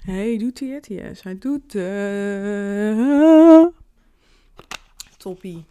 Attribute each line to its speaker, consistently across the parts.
Speaker 1: Hey, doet hij het? Yes, hij doet het. Toppie.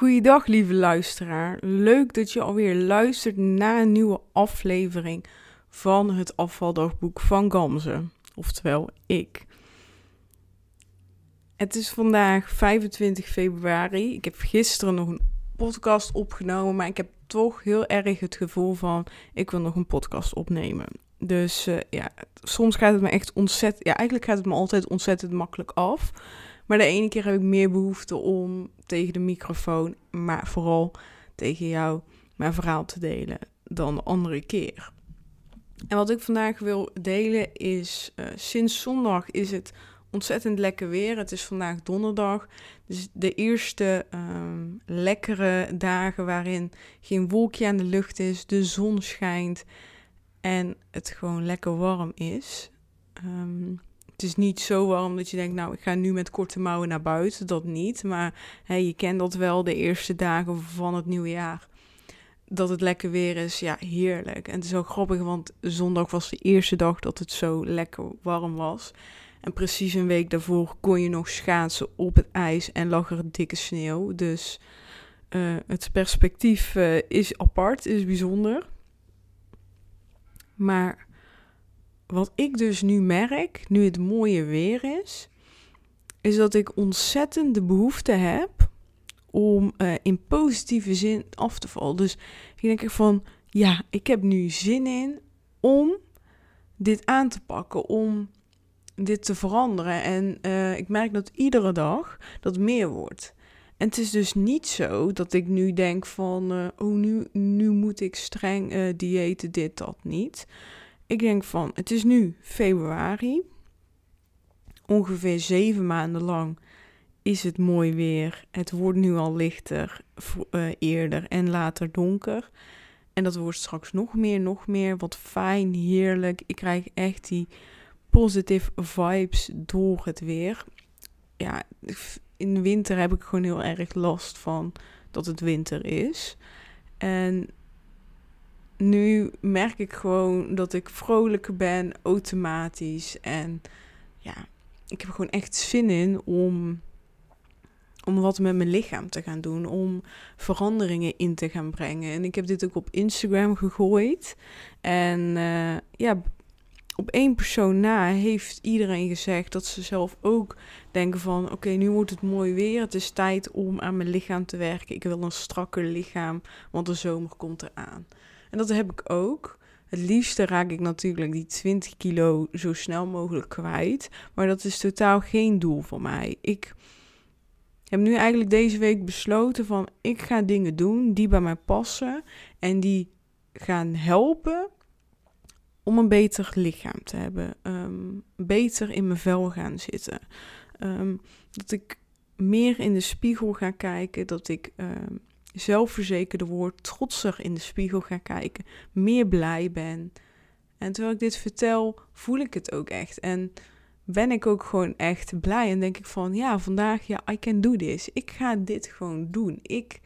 Speaker 1: Goeiedag, lieve luisteraar. Leuk dat je alweer luistert naar een nieuwe aflevering van het afvaldagboek van Gamze. Oftewel, ik. Het is vandaag 25 februari. Ik heb gisteren nog een podcast opgenomen, maar ik heb toch heel erg het gevoel van ik wil nog een podcast opnemen. Dus uh, ja, soms gaat het me echt ontzettend. Ja, eigenlijk gaat het me altijd ontzettend makkelijk af. Maar de ene keer heb ik meer behoefte om tegen de microfoon, maar vooral tegen jou mijn verhaal te delen dan de andere keer. En wat ik vandaag wil delen is, uh, sinds zondag is het ontzettend lekker weer. Het is vandaag donderdag, dus de eerste um, lekkere dagen waarin geen wolkje aan de lucht is, de zon schijnt en het gewoon lekker warm is. Um, het is niet zo warm dat je denkt, nou, ik ga nu met korte mouwen naar buiten. Dat niet. Maar hey, je kent dat wel de eerste dagen van het nieuwe jaar. Dat het lekker weer is, ja, heerlijk. En het is ook grappig, want zondag was de eerste dag dat het zo lekker warm was. En precies een week daarvoor kon je nog schaatsen op het ijs en lag er dikke sneeuw. Dus uh, het perspectief uh, is apart, is bijzonder. Maar wat ik dus nu merk, nu het mooie weer is, is dat ik ontzettend de behoefte heb om uh, in positieve zin af te vallen. Dus ik denk ik van, ja, ik heb nu zin in om dit aan te pakken, om dit te veranderen. En uh, ik merk dat iedere dag dat meer wordt. En het is dus niet zo dat ik nu denk van, uh, oh, nu, nu moet ik streng diëten, dit, dat niet. Ik denk van, het is nu februari. Ongeveer zeven maanden lang is het mooi weer. Het wordt nu al lichter, uh, eerder en later donker. En dat wordt straks nog meer, nog meer. Wat fijn, heerlijk. Ik krijg echt die positive vibes door het weer. Ja, in de winter heb ik gewoon heel erg last van dat het winter is. En nu merk ik gewoon dat ik vrolijker ben, automatisch. En ja, ik heb gewoon echt zin in om, om wat met mijn lichaam te gaan doen. Om veranderingen in te gaan brengen. En ik heb dit ook op Instagram gegooid. En uh, ja, op één persoon na heeft iedereen gezegd dat ze zelf ook denken van... oké, nu wordt het mooi weer. Het is tijd om aan mijn lichaam te werken. Ik wil een strakker lichaam, want de zomer komt eraan. En dat heb ik ook. Het liefste raak ik natuurlijk die 20 kilo zo snel mogelijk kwijt. Maar dat is totaal geen doel voor mij. Ik heb nu eigenlijk deze week besloten van ik ga dingen doen die bij mij passen. En die gaan helpen om een beter lichaam te hebben. Um, beter in mijn vel gaan zitten. Um, dat ik meer in de spiegel ga kijken. Dat ik um, zelfverzekerder word, trotser in de spiegel ga kijken, meer blij ben. En terwijl ik dit vertel, voel ik het ook echt. En ben ik ook gewoon echt blij. En denk ik van, ja, vandaag, ja, I can do this. Ik ga dit gewoon doen. Ik,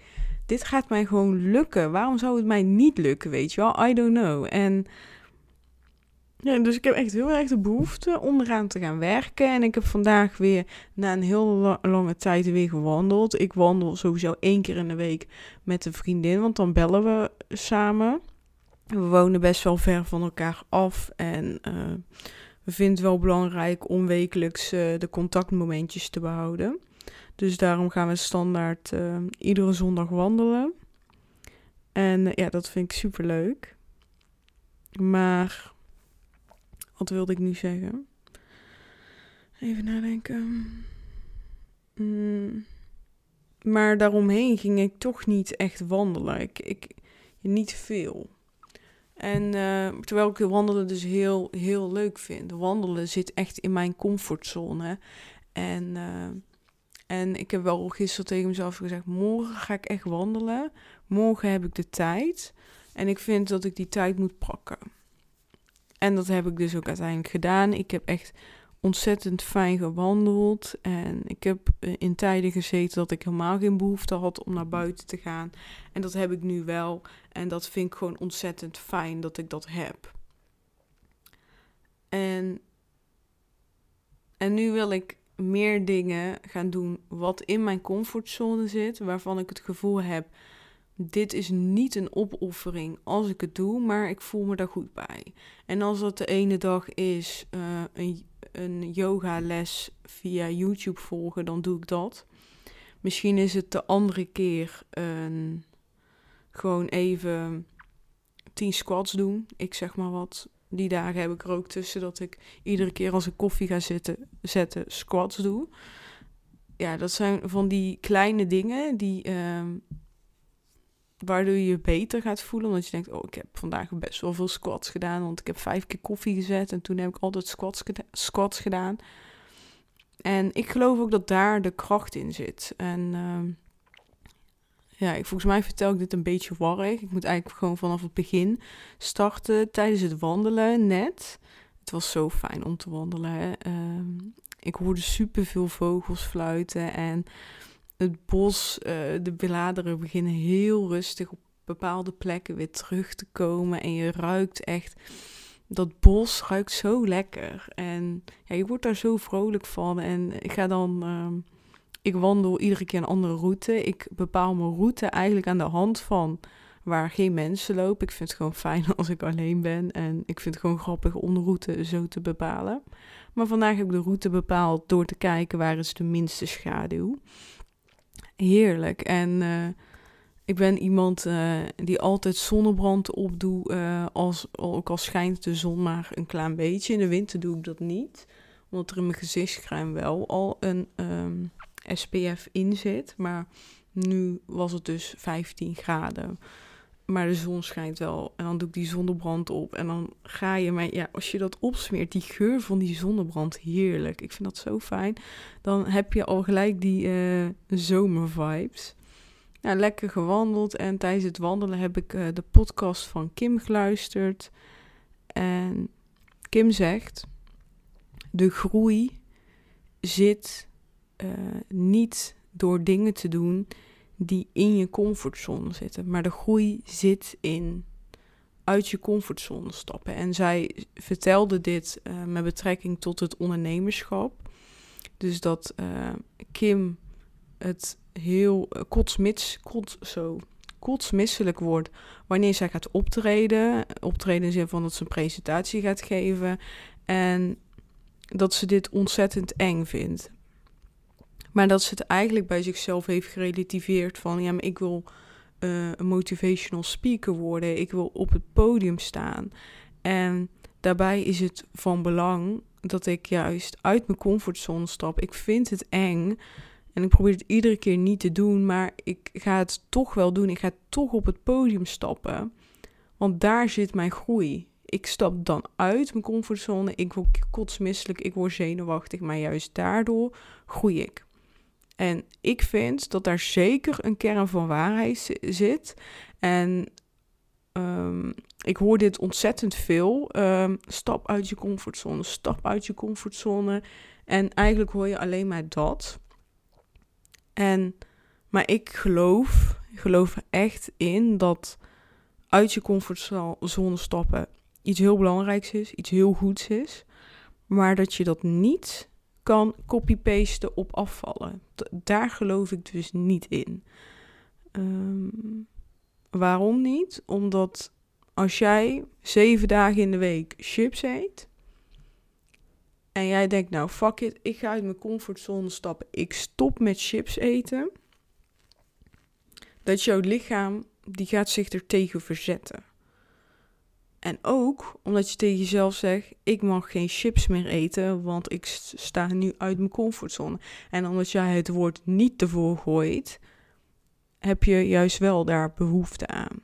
Speaker 1: dit gaat mij gewoon lukken. Waarom zou het mij niet lukken, weet je wel? I don't know. En ja, dus ik heb echt heel erg de behoefte om eraan te gaan werken. En ik heb vandaag weer na een heel lange tijd weer gewandeld. Ik wandel sowieso één keer in de week met een vriendin, want dan bellen we samen. We wonen best wel ver van elkaar af en uh, we vinden het wel belangrijk om wekelijks uh, de contactmomentjes te behouden. Dus daarom gaan we standaard uh, iedere zondag wandelen. En ja, dat vind ik super leuk. Maar wat wilde ik nu zeggen? Even nadenken. Mm. Maar daaromheen ging ik toch niet echt wandelen. Ik, ik niet veel. En uh, terwijl ik wandelen dus heel, heel leuk vind. Wandelen zit echt in mijn comfortzone. En, uh, en ik heb wel gisteren tegen mezelf gezegd: morgen ga ik echt wandelen. Morgen heb ik de tijd. En ik vind dat ik die tijd moet pakken. En dat heb ik dus ook uiteindelijk gedaan. Ik heb echt ontzettend fijn gewandeld. En ik heb eh, in tijden gezeten dat ik helemaal geen behoefte had om naar buiten te gaan. En dat heb ik nu wel. En dat vind ik gewoon ontzettend fijn dat ik dat heb. En, en nu wil ik meer dingen gaan doen wat in mijn comfortzone zit. Waarvan ik het gevoel heb dit is niet een opoffering als ik het doe, maar ik voel me daar goed bij. En als dat de ene dag is uh, een, een yogales via YouTube volgen, dan doe ik dat. Misschien is het de andere keer een, gewoon even 10 squats doen. Ik zeg maar wat. Die dagen heb ik er ook tussen dat ik iedere keer als ik koffie ga zitten, zetten squats doe. Ja, dat zijn van die kleine dingen die, uh, waardoor je je beter gaat voelen. Omdat je denkt, oh, ik heb vandaag best wel veel squats gedaan. Want ik heb vijf keer koffie gezet en toen heb ik altijd squats, squats gedaan. En ik geloof ook dat daar de kracht in zit. En uh, ja, ik, volgens mij vertel ik dit een beetje warrig. Ik moet eigenlijk gewoon vanaf het begin starten tijdens het wandelen net. Het was zo fijn om te wandelen. Uh, ik hoorde super veel vogels fluiten en het bos, uh, de bladeren beginnen heel rustig op bepaalde plekken weer terug te komen. En je ruikt echt, dat bos ruikt zo lekker. En ja, je wordt daar zo vrolijk van. En ik ga dan, uh, ik wandel iedere keer een andere route. Ik bepaal mijn route eigenlijk aan de hand van waar geen mensen lopen. Ik vind het gewoon fijn als ik alleen ben. En ik vind het gewoon grappig om de route zo te bepalen. Maar vandaag heb ik de route bepaald door te kijken waar is de minste schaduw heerlijk. En uh, ik ben iemand uh, die altijd zonnebrand opdoet, uh, als, ook al schijnt de zon maar een klein beetje. In de winter doe ik dat niet, omdat er in mijn gezichtscrème wel al een um, SPF in zit. Maar nu was het dus 15 graden. Maar de zon schijnt wel. En dan doe ik die zonnebrand op. En dan ga je maar, ja, als je dat opsmeert, die geur van die zonnebrand, heerlijk. Ik vind dat zo fijn. Dan heb je al gelijk die uh, zomervibes. Nou, lekker gewandeld. En tijdens het wandelen heb ik uh, de podcast van Kim geluisterd. En Kim zegt: De groei zit uh, niet door dingen te doen die in je comfortzone zitten. Maar de groei zit in uit je comfortzone stappen. En zij vertelde dit uh, met betrekking tot het ondernemerschap. Dus dat uh, Kim het heel uh, kotsmits, kots, zo, kotsmisselijk wordt wanneer zij gaat optreden. Optreden in zin van dat ze een presentatie gaat geven. En dat ze dit ontzettend eng vindt. Maar dat ze het eigenlijk bij zichzelf heeft gerelativeerd van ja, maar ik wil uh, een motivational speaker worden. Ik wil op het podium staan. En daarbij is het van belang dat ik juist uit mijn comfortzone stap. Ik vind het eng. En ik probeer het iedere keer niet te doen, maar ik ga het toch wel doen. Ik ga toch op het podium stappen. Want daar zit mijn groei. Ik stap dan uit mijn comfortzone. Ik word kotsmisselijk, ik word zenuwachtig. Maar juist daardoor groei ik. En ik vind dat daar zeker een kern van waarheid zit. En ehm, ik hoor dit ontzettend veel. Ehm, stap uit je comfortzone, stap uit je comfortzone. En eigenlijk hoor je alleen maar dat. En, maar ik geloof, ik geloof er echt in dat uit je comfortzone stappen iets heel belangrijks is, iets heel goeds is. Maar dat je dat niet kan copy-pasten op afvallen. daar geloof ik dus niet in. Ehm, waarom niet? Omdat als jij zeven dagen in de week chips eet. En jij denkt, nou fuck it, ik ga uit mijn comfortzone stappen. Ik stop met chips eten. Dat jouw lichaam, die gaat zich er tegen verzetten. En ook omdat je tegen jezelf zegt: ik mag geen chips meer eten, want ik sta nu uit mijn comfortzone. En omdat jij het woord niet ervoor gooit, heb je juist wel daar behoefte aan.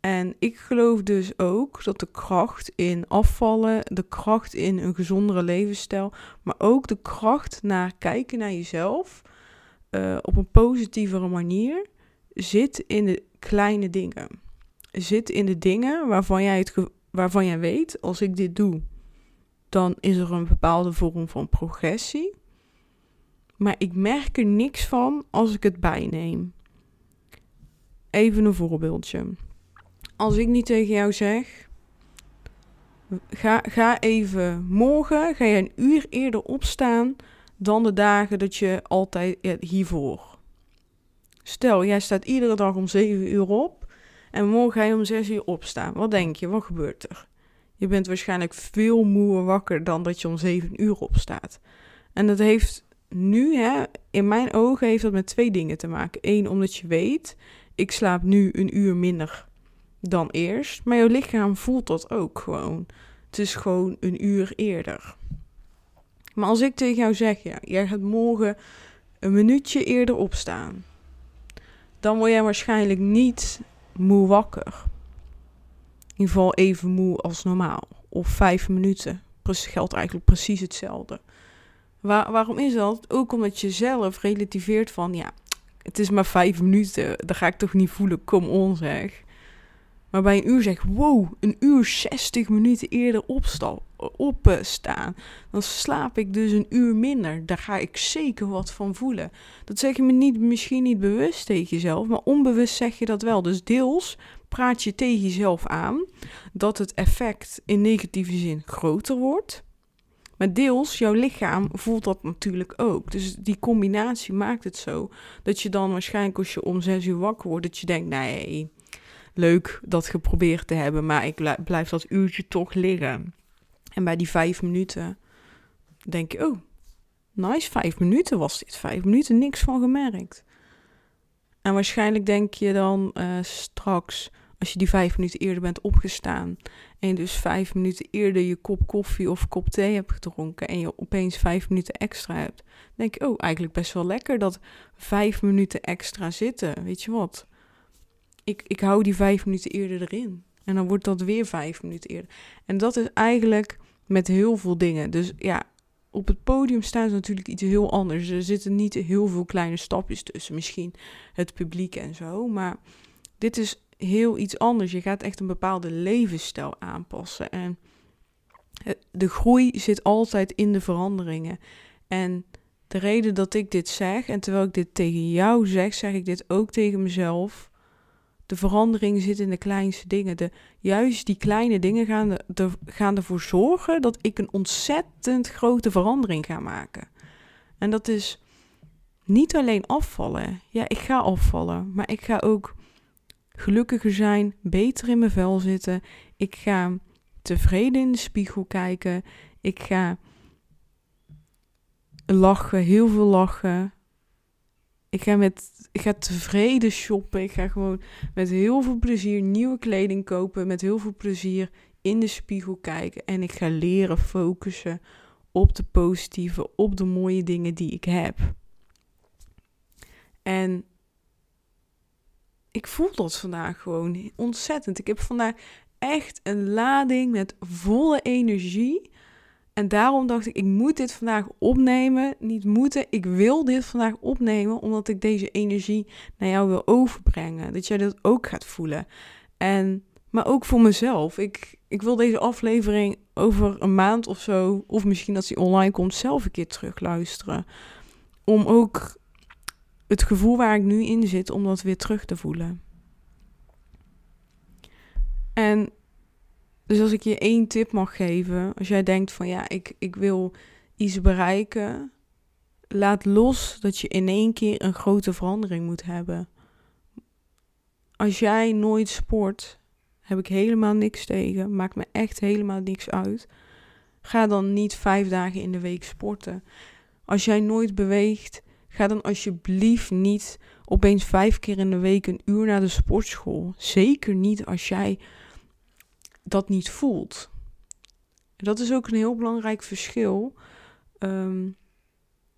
Speaker 1: En ik geloof dus ook dat de kracht in afvallen, de kracht in een gezondere levensstijl, maar ook de kracht naar kijken naar jezelf uh, op een positievere manier zit in de kleine dingen zit in de dingen waarvan jij, het waarvan jij weet, als ik dit doe, dan is er een bepaalde vorm van progressie. Maar ik merk er niks van als ik het bijneem. Even een voorbeeldje. Als ik niet tegen jou zeg, ga, ga even morgen, ga je een uur eerder opstaan dan de dagen dat je altijd hiervoor. Stel, jij staat iedere dag om 7 uur op en morgen ga je om zes uur opstaan. Wat denk je? Wat gebeurt er? Je bent waarschijnlijk veel moeer wakker dan dat je om zeven uur opstaat. En dat heeft nu, hè, in mijn ogen, heeft dat met twee dingen te maken. Eén, omdat je weet, ik slaap nu een uur minder dan eerst. Maar jouw lichaam voelt dat ook gewoon. Het is gewoon een uur eerder. Maar als ik tegen jou zeg, ja, jij gaat morgen een minuutje eerder opstaan. Dan word jij waarschijnlijk niet moe wakker. In ieder geval even moe als normaal. Of vijf minuten. Geldt eigenlijk precies hetzelfde. Waar, waarom is dat? Ook omdat je zelf relativeert van, ja, het is maar vijf minuten. Dat ga ik toch niet voelen, kom on zeg. Maar bij een uur zeg, wow, een uur 60 minuten eerder opstaan. Opstaan. Dan slaap ik dus een uur minder. Daar ga ik zeker wat van voelen. Dat zeg je me niet, misschien niet bewust tegen jezelf, maar onbewust zeg je dat wel. Dus deels praat je tegen jezelf aan dat het effect in negatieve zin groter wordt. Maar deels, jouw lichaam voelt dat natuurlijk ook. Dus die combinatie maakt het zo dat je dan waarschijnlijk als je om zes uur wakker wordt, dat je denkt, nee, leuk dat geprobeerd te hebben, maar ik blijf dat uurtje toch liggen. En bij die vijf minuten denk je, oh, nice, vijf minuten was dit. Vijf minuten, niks van gemerkt. En waarschijnlijk denk je dan uh, straks, als je die vijf minuten eerder bent opgestaan en je dus vijf minuten eerder je kop koffie of kop thee hebt gedronken en je opeens vijf minuten extra hebt, denk je, oh, eigenlijk best wel lekker dat vijf minuten extra zitten. Weet je wat? Ik, ik hou die vijf minuten eerder erin. En dan wordt dat weer vijf minuten eerder. En dat is eigenlijk met heel veel dingen. Dus ja, op het podium staan ze natuurlijk iets heel anders. Er zitten niet heel veel kleine stapjes tussen. Misschien het publiek en zo. Maar dit is heel iets anders. Je gaat echt een bepaalde levensstijl aanpassen. En de groei zit altijd in de veranderingen. En de reden dat ik dit zeg, en terwijl ik dit tegen jou zeg, zeg ik dit ook tegen mezelf. De verandering zit in de kleinste dingen. De, juist die kleine dingen gaan, de, gaan ervoor zorgen dat ik een ontzettend grote verandering ga maken. En dat is niet alleen afvallen. Ja, ik ga afvallen, maar ik ga ook gelukkiger zijn, beter in mijn vel zitten. Ik ga tevreden in de spiegel kijken. Ik ga lachen, heel veel lachen. Ik ga, met, ik ga tevreden shoppen. Ik ga gewoon met heel veel plezier nieuwe kleding kopen. Met heel veel plezier in de spiegel kijken. En ik ga leren focussen op de positieve, op de mooie dingen die ik heb. En ik voel dat vandaag gewoon ontzettend. Ik heb vandaag echt een lading met volle energie. En daarom dacht ik, ik moet dit vandaag opnemen. Niet moeten, ik wil dit vandaag opnemen, omdat ik deze energie naar jou wil overbrengen. Dat jij dat ook gaat voelen. En, maar ook voor mezelf. Ik, ik wil deze aflevering over een maand of zo, of misschien als die online komt, zelf een keer terugluisteren. Om ook het gevoel waar ik nu in zit, om dat weer terug te voelen. En dus als ik je één tip mag geven, als jij denkt van ja, ik, ik wil iets bereiken, laat los dat je in één keer een grote verandering moet hebben. Als jij nooit sport, heb ik helemaal niks tegen, maakt me echt helemaal niks uit. Ga dan niet vijf dagen in de week sporten. Als jij nooit beweegt, ga dan alsjeblieft niet opeens vijf keer in de week een uur naar de sportschool. Zeker niet als jij dat niet voelt. Dat is ook een heel belangrijk verschil. Ehm,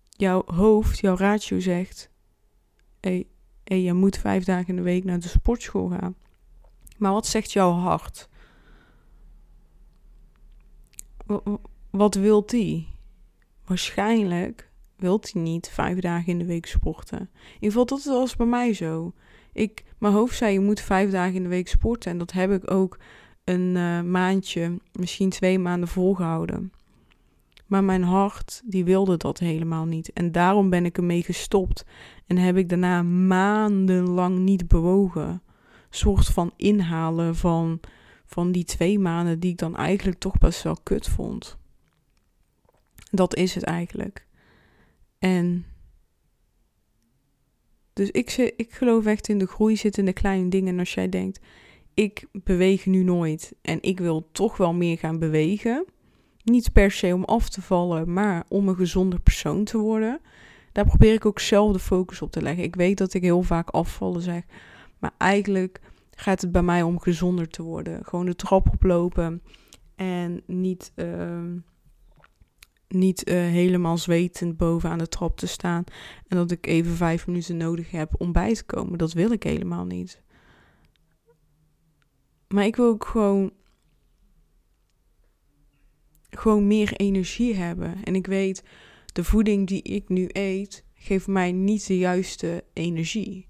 Speaker 1: jouw hoofd, jouw ratio zegt: hey, je moet vijf dagen in de week naar de sportschool gaan. Maar wat zegt jouw hart? Wat wilt die? Waarschijnlijk wilt hij niet vijf dagen in de week sporten. In ieder geval, dat was bij mij zo. Ik, mijn hoofd zei, je moet vijf dagen in de week sporten. En dat heb ik ook een uh, maandje, misschien twee maanden volgehouden. Maar mijn hart, die wilde dat helemaal niet. En daarom ben ik ermee gestopt. En heb ik daarna maandenlang niet bewogen. Een soort van inhalen van, van die twee maanden die ik dan eigenlijk toch best wel kut vond. Dat is het eigenlijk. En dus ik, ik geloof echt in de groei zit in de kleine dingen. En als jij denkt, ik beweeg nu nooit en ik wil toch wel meer gaan bewegen. Niet per se om af te vallen, maar om een gezonder persoon te worden. Daar probeer ik ook zelf de focus op te leggen. Ik weet dat ik heel vaak afvallen zeg, maar eigenlijk gaat het bij mij om gezonder te worden. Gewoon de trap oplopen en niet, uh, niet uh, helemaal zwetend bovenaan de trap te staan. En dat ik even vijf minuten nodig heb om bij te komen. Dat wil ik helemaal niet. Maar ik wil ook gewoon, gewoon meer energie hebben. En ik weet, de voeding die ik nu eet, geeft mij niet de juiste energie.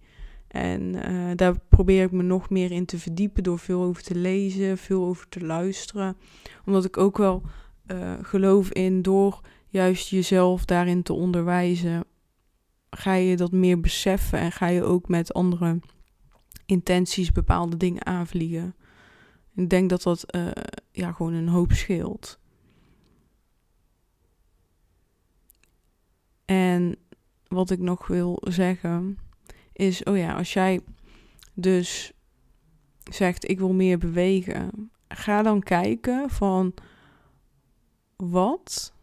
Speaker 1: En uh, daar probeer ik me nog meer in te verdiepen door veel over te lezen, veel over te luisteren. Omdat ik ook wel uh, geloof in door juist jezelf daarin te onderwijzen, ga je dat meer beseffen en ga je ook met andere intenties bepaalde dingen aanvliegen. Ik denk dat dat uh, ja, gewoon een hoop scheelt. En wat ik nog wil zeggen is, oh ja, als jij dus zegt ik wil meer bewegen, ga dan kijken van wat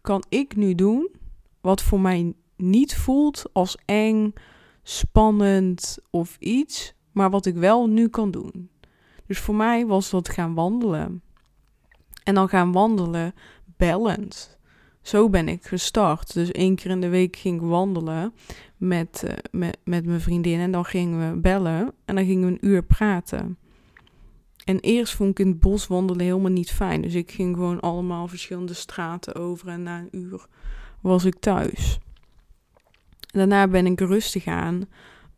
Speaker 1: kan ik nu doen wat voor mij niet voelt als eng, spannend of iets, maar wat ik wel nu kan doen. Dus voor mij was dat gaan wandelen. En dan gaan wandelen bellend. Zo ben ik gestart. Dus één keer in de week ging ik wandelen met, uh, met, met mijn vriendin. En dan gingen we bellen en dan gingen we een uur praten. En eerst vond ik in het bos wandelen helemaal niet fijn. Dus ik ging gewoon allemaal verschillende straten over. En na een uur was ik thuis. Daarna ben ik rustig aan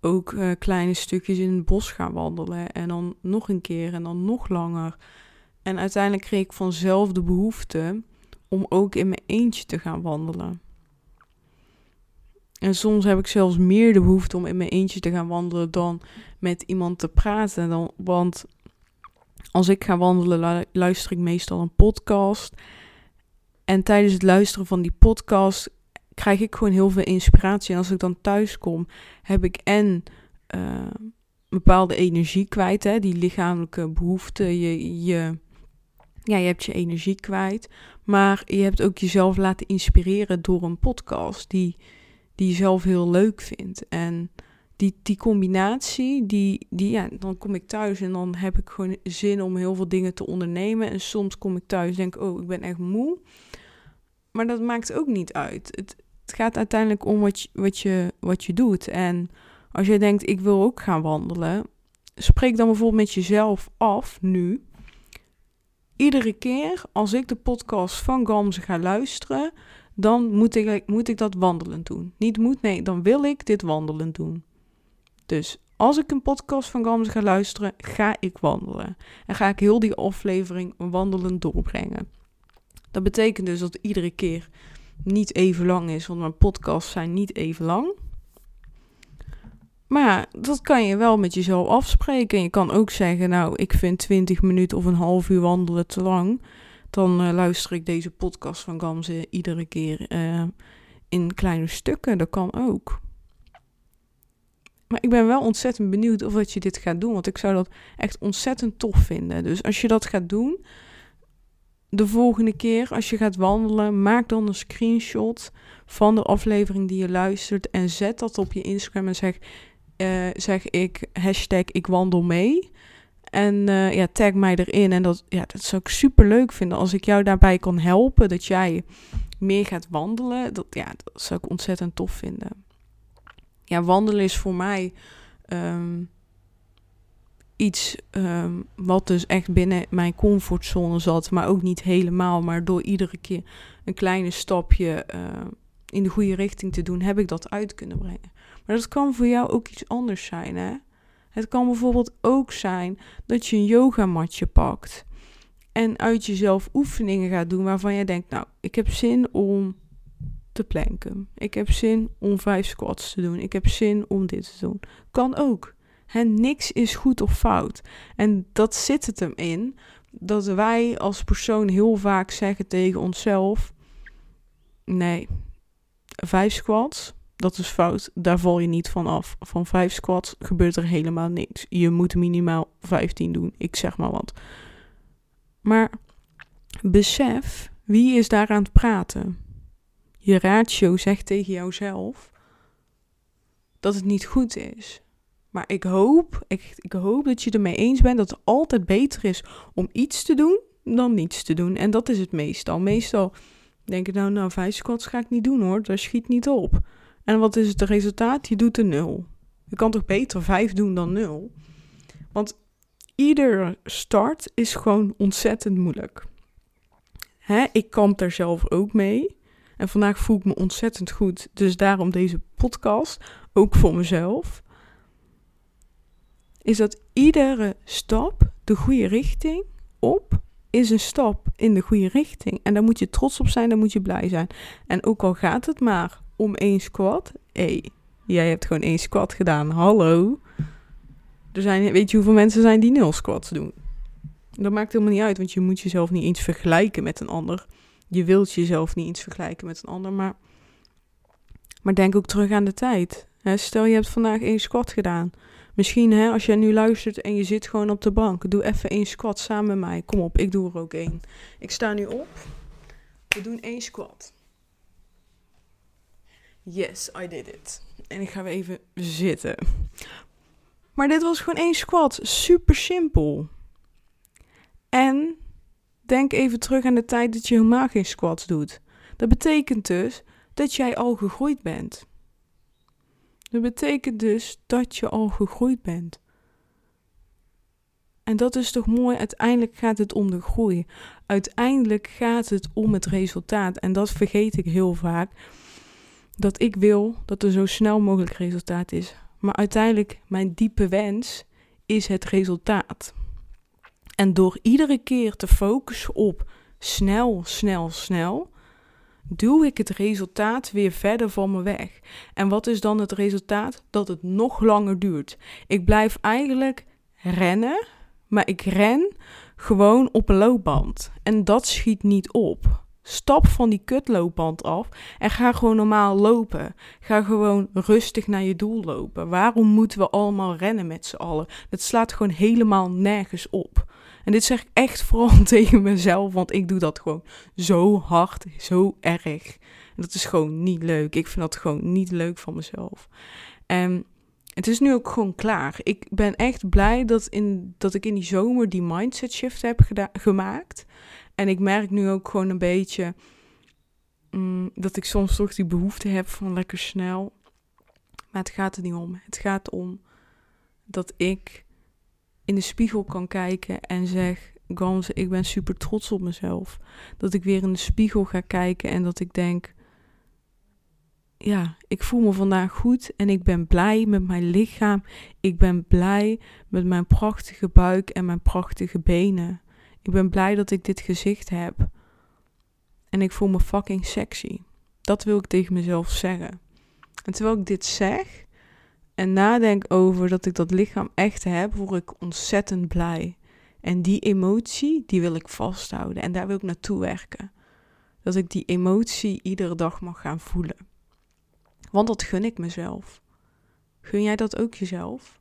Speaker 1: ook uh, kleine stukjes in het bos gaan wandelen. En dan nog een keer en dan nog langer. En uiteindelijk kreeg ik vanzelf de behoefte om ook in mijn eentje te gaan wandelen. En soms heb ik zelfs meer de behoefte om in mijn eentje te gaan wandelen dan met iemand te praten. Dan, want als ik ga wandelen, luister ik meestal een podcast. En tijdens het luisteren van die podcast krijg ik gewoon heel veel inspiratie. En als ik dan thuis kom, heb ik en uh, bepaalde energie kwijt, hè, die lichamelijke behoeften. Je, je, ja, je hebt je energie kwijt. Maar je hebt ook jezelf laten inspireren door een podcast die, die je zelf heel leuk vindt. En die, die combinatie, die, die, ja, dan kom ik thuis en dan heb ik gewoon zin om heel veel dingen te ondernemen. En soms kom ik thuis en denk, oh, ik ben echt moe. Maar dat maakt ook niet uit. Het, het gaat uiteindelijk om wat je, wat, je, wat je doet. En als je denkt, ik wil ook gaan wandelen, spreek dan bijvoorbeeld met jezelf af nu. Iedere keer als ik de podcast van Gamze ga luisteren, dan moet ik, moet ik dat wandelen doen. Niet moet, nee, dan wil ik dit wandelen doen. Dus als ik een podcast van Gamze ga luisteren, ga ik wandelen. En ga ik heel die aflevering wandelen doorbrengen. Dat betekent dus dat iedere keer niet even lang is, want mijn podcasts zijn niet even lang. Maar dat kan je wel met jezelf afspreken. En je kan ook zeggen, nou, ik vind 20 minuten of een half uur wandelen te lang. Dan uh, luister ik deze podcast van Gamze iedere keer uh, in kleine stukken. Dat kan ook. Maar ik ben wel ontzettend benieuwd of dat je dit gaat doen. Want ik zou dat echt ontzettend tof vinden. Dus als je dat gaat doen, de volgende keer als je gaat wandelen, maak dan een screenshot van de aflevering die je luistert. En zet dat op je Instagram en zeg, uh, zeg ik hashtag ik wandel mee. En uh, ja, tag mij erin. En dat, ja, dat zou ik super leuk vinden als ik jou daarbij kan helpen. Dat jij meer gaat wandelen. Dat, ja, dat zou ik ontzettend tof vinden. Ja, wandelen is voor mij um, iets um, wat dus echt binnen mijn comfortzone zat. Maar ook niet helemaal. Maar door iedere keer een kleine stapje uh, in de goede richting te doen, heb ik dat uit kunnen brengen. Maar dat kan voor jou ook iets anders zijn, hè? Het kan bijvoorbeeld ook zijn dat je een yogamatje pakt en uit jezelf oefeningen gaat doen waarvan je denkt, nou, ik heb zin om te planken. Ik heb zin om vijf squats te doen. Ik heb zin om dit te doen. Kan ook. En niks is goed of fout. En dat zit het hem in dat wij als persoon heel vaak zeggen tegen onszelf: nee, vijf squats, dat is fout. Daar val je niet van af. Van vijf squats gebeurt er helemaal niks. Je moet minimaal 15 doen. Ik zeg maar wat. Maar besef, wie is daar aan het praten? Je ratio zegt tegen jouzelf dat het niet goed is. Maar ik hoop, ik, hoop dat je ermee eens bent dat het altijd beter is om iets te doen dan niets te doen. En dat is het meestal. Meestal denk ik nou, nou, vijf squats ga ik niet doen hoor. Dat schiet niet op. En wat is het resultaat? Je doet een nul. Je kan toch beter vijf doen dan nul? Want iedere start is gewoon ontzettend moeilijk. Hè, ik kamp daar zelf ook mee. En vandaag voel ik me ontzettend goed. Dus daarom deze podcast, ook voor mezelf. Is dat iedere stap de goede richting op is een stap in de goede richting. En daar moet je trots op zijn, daar moet je blij zijn. En ook al gaat het maar om één squat. Hey, jij hebt gewoon één squat gedaan. Hallo. Er zijn, weet je hoeveel mensen zijn die nul squats doen? Dat maakt helemaal niet uit, want je moet jezelf niet eens vergelijken met een ander. Je wilt jezelf niet eens vergelijken met een ander, maar, maar denk ook terug aan de tijd. Stel je hebt vandaag één squat gedaan. Misschien hè, als jij nu luistert en je zit gewoon op de bank, doe even één squat samen met mij. Kom op, ik doe er ook één. Ik sta nu op. We doen één squat. Yes, I did it. En ik ga weer even zitten. Maar dit was gewoon één squat. Super simpel. En denk even terug aan de tijd dat je helemaal geen squats doet. Dat betekent dus dat jij al gegroeid bent. Dat betekent dus dat je al gegroeid bent. En dat is toch mooi? Uiteindelijk gaat het om de groei. Uiteindelijk gaat het om het resultaat. En dat vergeet ik heel vaak dat ik wil dat er zo snel mogelijk resultaat is. Maar uiteindelijk, mijn diepe wens is het resultaat. En door iedere keer te focussen op snel, snel, snel, duw ik het resultaat weer verder van me weg. En wat is dan het resultaat? Dat het nog langer duurt. Ik blijf eigenlijk rennen, maar ik ren gewoon op een loopband. En dat schiet niet op. Stap van die kutloopband af en ga gewoon normaal lopen. Ga gewoon rustig naar je doel lopen. Waarom moeten we allemaal rennen met z'n allen? Dat slaat gewoon helemaal nergens op. En dit zeg ik echt vooral tegen mezelf, want ik doe dat gewoon zo hard, zo erg. En dat is gewoon niet leuk. Ik vind dat gewoon niet leuk van mezelf. En het is nu ook gewoon klaar. Ik ben echt blij dat, in, dat ik in die zomer die mindset shift heb gemaakt. En ik merk nu ook gewoon een beetje mm, dat ik soms toch die behoefte heb van lekker snel. Maar het gaat er niet om. Het gaat om dat ik in de spiegel kan kijken en zeg: Gans, ik ben super trots op mezelf. Dat ik weer in de spiegel ga kijken en dat ik denk: ja, ik voel me vandaag goed en ik ben blij met mijn lichaam. Ik ben blij met mijn prachtige buik en mijn prachtige benen. Ik ben blij dat ik dit gezicht heb. En ik voel me fucking sexy. Dat wil ik tegen mezelf zeggen. En terwijl ik dit zeg en nadenk over dat ik dat lichaam echt heb, word ik ontzettend blij. En die emotie, die wil ik vasthouden en daar wil ik naartoe werken. Dat ik die emotie iedere dag mag gaan voelen. Want dat gun ik mezelf. Gun jij dat ook jezelf?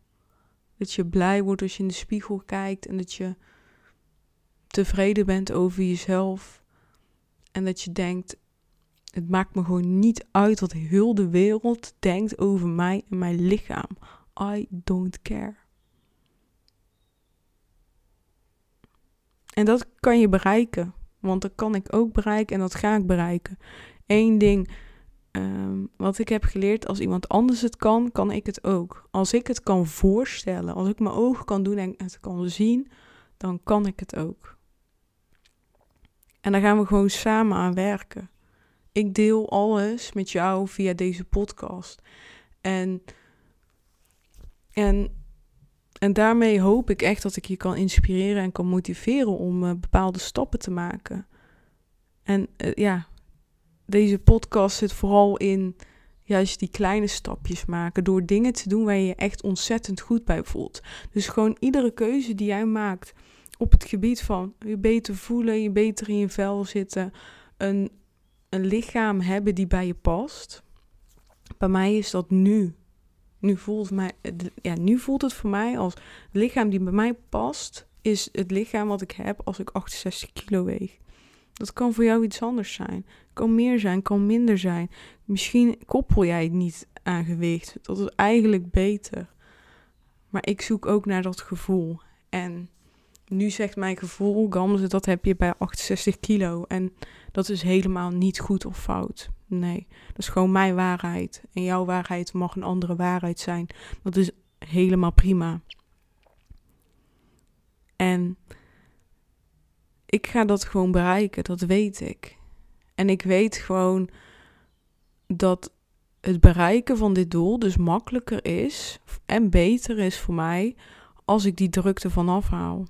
Speaker 1: Dat je blij wordt als je in de spiegel kijkt en dat je tevreden bent over jezelf. En dat je denkt, het maakt me gewoon niet uit wat heel de wereld denkt over mij en mijn lichaam. I don't care. En dat kan je bereiken. Want dat kan ik ook bereiken en dat ga ik bereiken. Eén ding um, wat ik heb geleerd, als iemand anders het kan, kan ik het ook. Als ik het kan voorstellen, als ik mijn ogen kan doen en het kan zien, dan kan ik het ook. En daar gaan we gewoon samen aan werken. Ik deel alles met jou via deze podcast. En, en, en daarmee hoop ik echt dat ik je kan inspireren en kan motiveren om uh, bepaalde stappen te maken. En uh, ja, deze podcast zit vooral in juist die kleine stapjes maken. Door dingen te doen waar je je echt ontzettend goed bij voelt. Dus gewoon iedere keuze die jij maakt op het gebied van je beter voelen, je beter in je vel zitten, een, een lichaam hebben die bij je past. Bij mij is dat nu. Nu voelt, mij, ja, nu voelt het voor mij als het lichaam die bij mij past, is het lichaam wat ik heb als ik 68 kilo weeg. Dat kan voor jou iets anders zijn. Kan meer zijn, kan minder zijn. Misschien koppel jij het niet aan gewicht. Dat is eigenlijk beter. Maar ik zoek ook naar dat gevoel. En nu zegt mijn gevoel, Gamze, dat heb je bij 68 kilo. En dat is helemaal niet goed of fout. Nee, dat is gewoon mijn waarheid. En jouw waarheid mag een andere waarheid zijn. Dat is helemaal prima. En ik ga dat gewoon bereiken, dat weet ik. En ik weet gewoon dat het bereiken van dit doel dus makkelijker is en beter is voor mij als ik die drukte vanaf haal.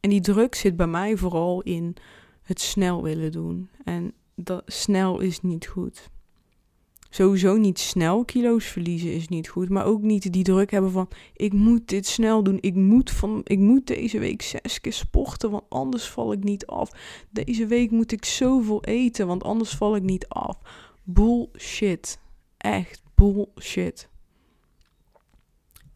Speaker 1: En die druk zit bij mij vooral in het snel willen doen. En dat snel is niet goed sowieso niet snel kilo's verliezen is niet goed. Maar ook niet die druk hebben van ik moet dit snel doen. Ik moet, van, ik moet deze week zes keer sporten, want anders val ik niet af. Deze week moet ik zoveel eten, want anders val ik niet af. Bullshit. Echt bullshit.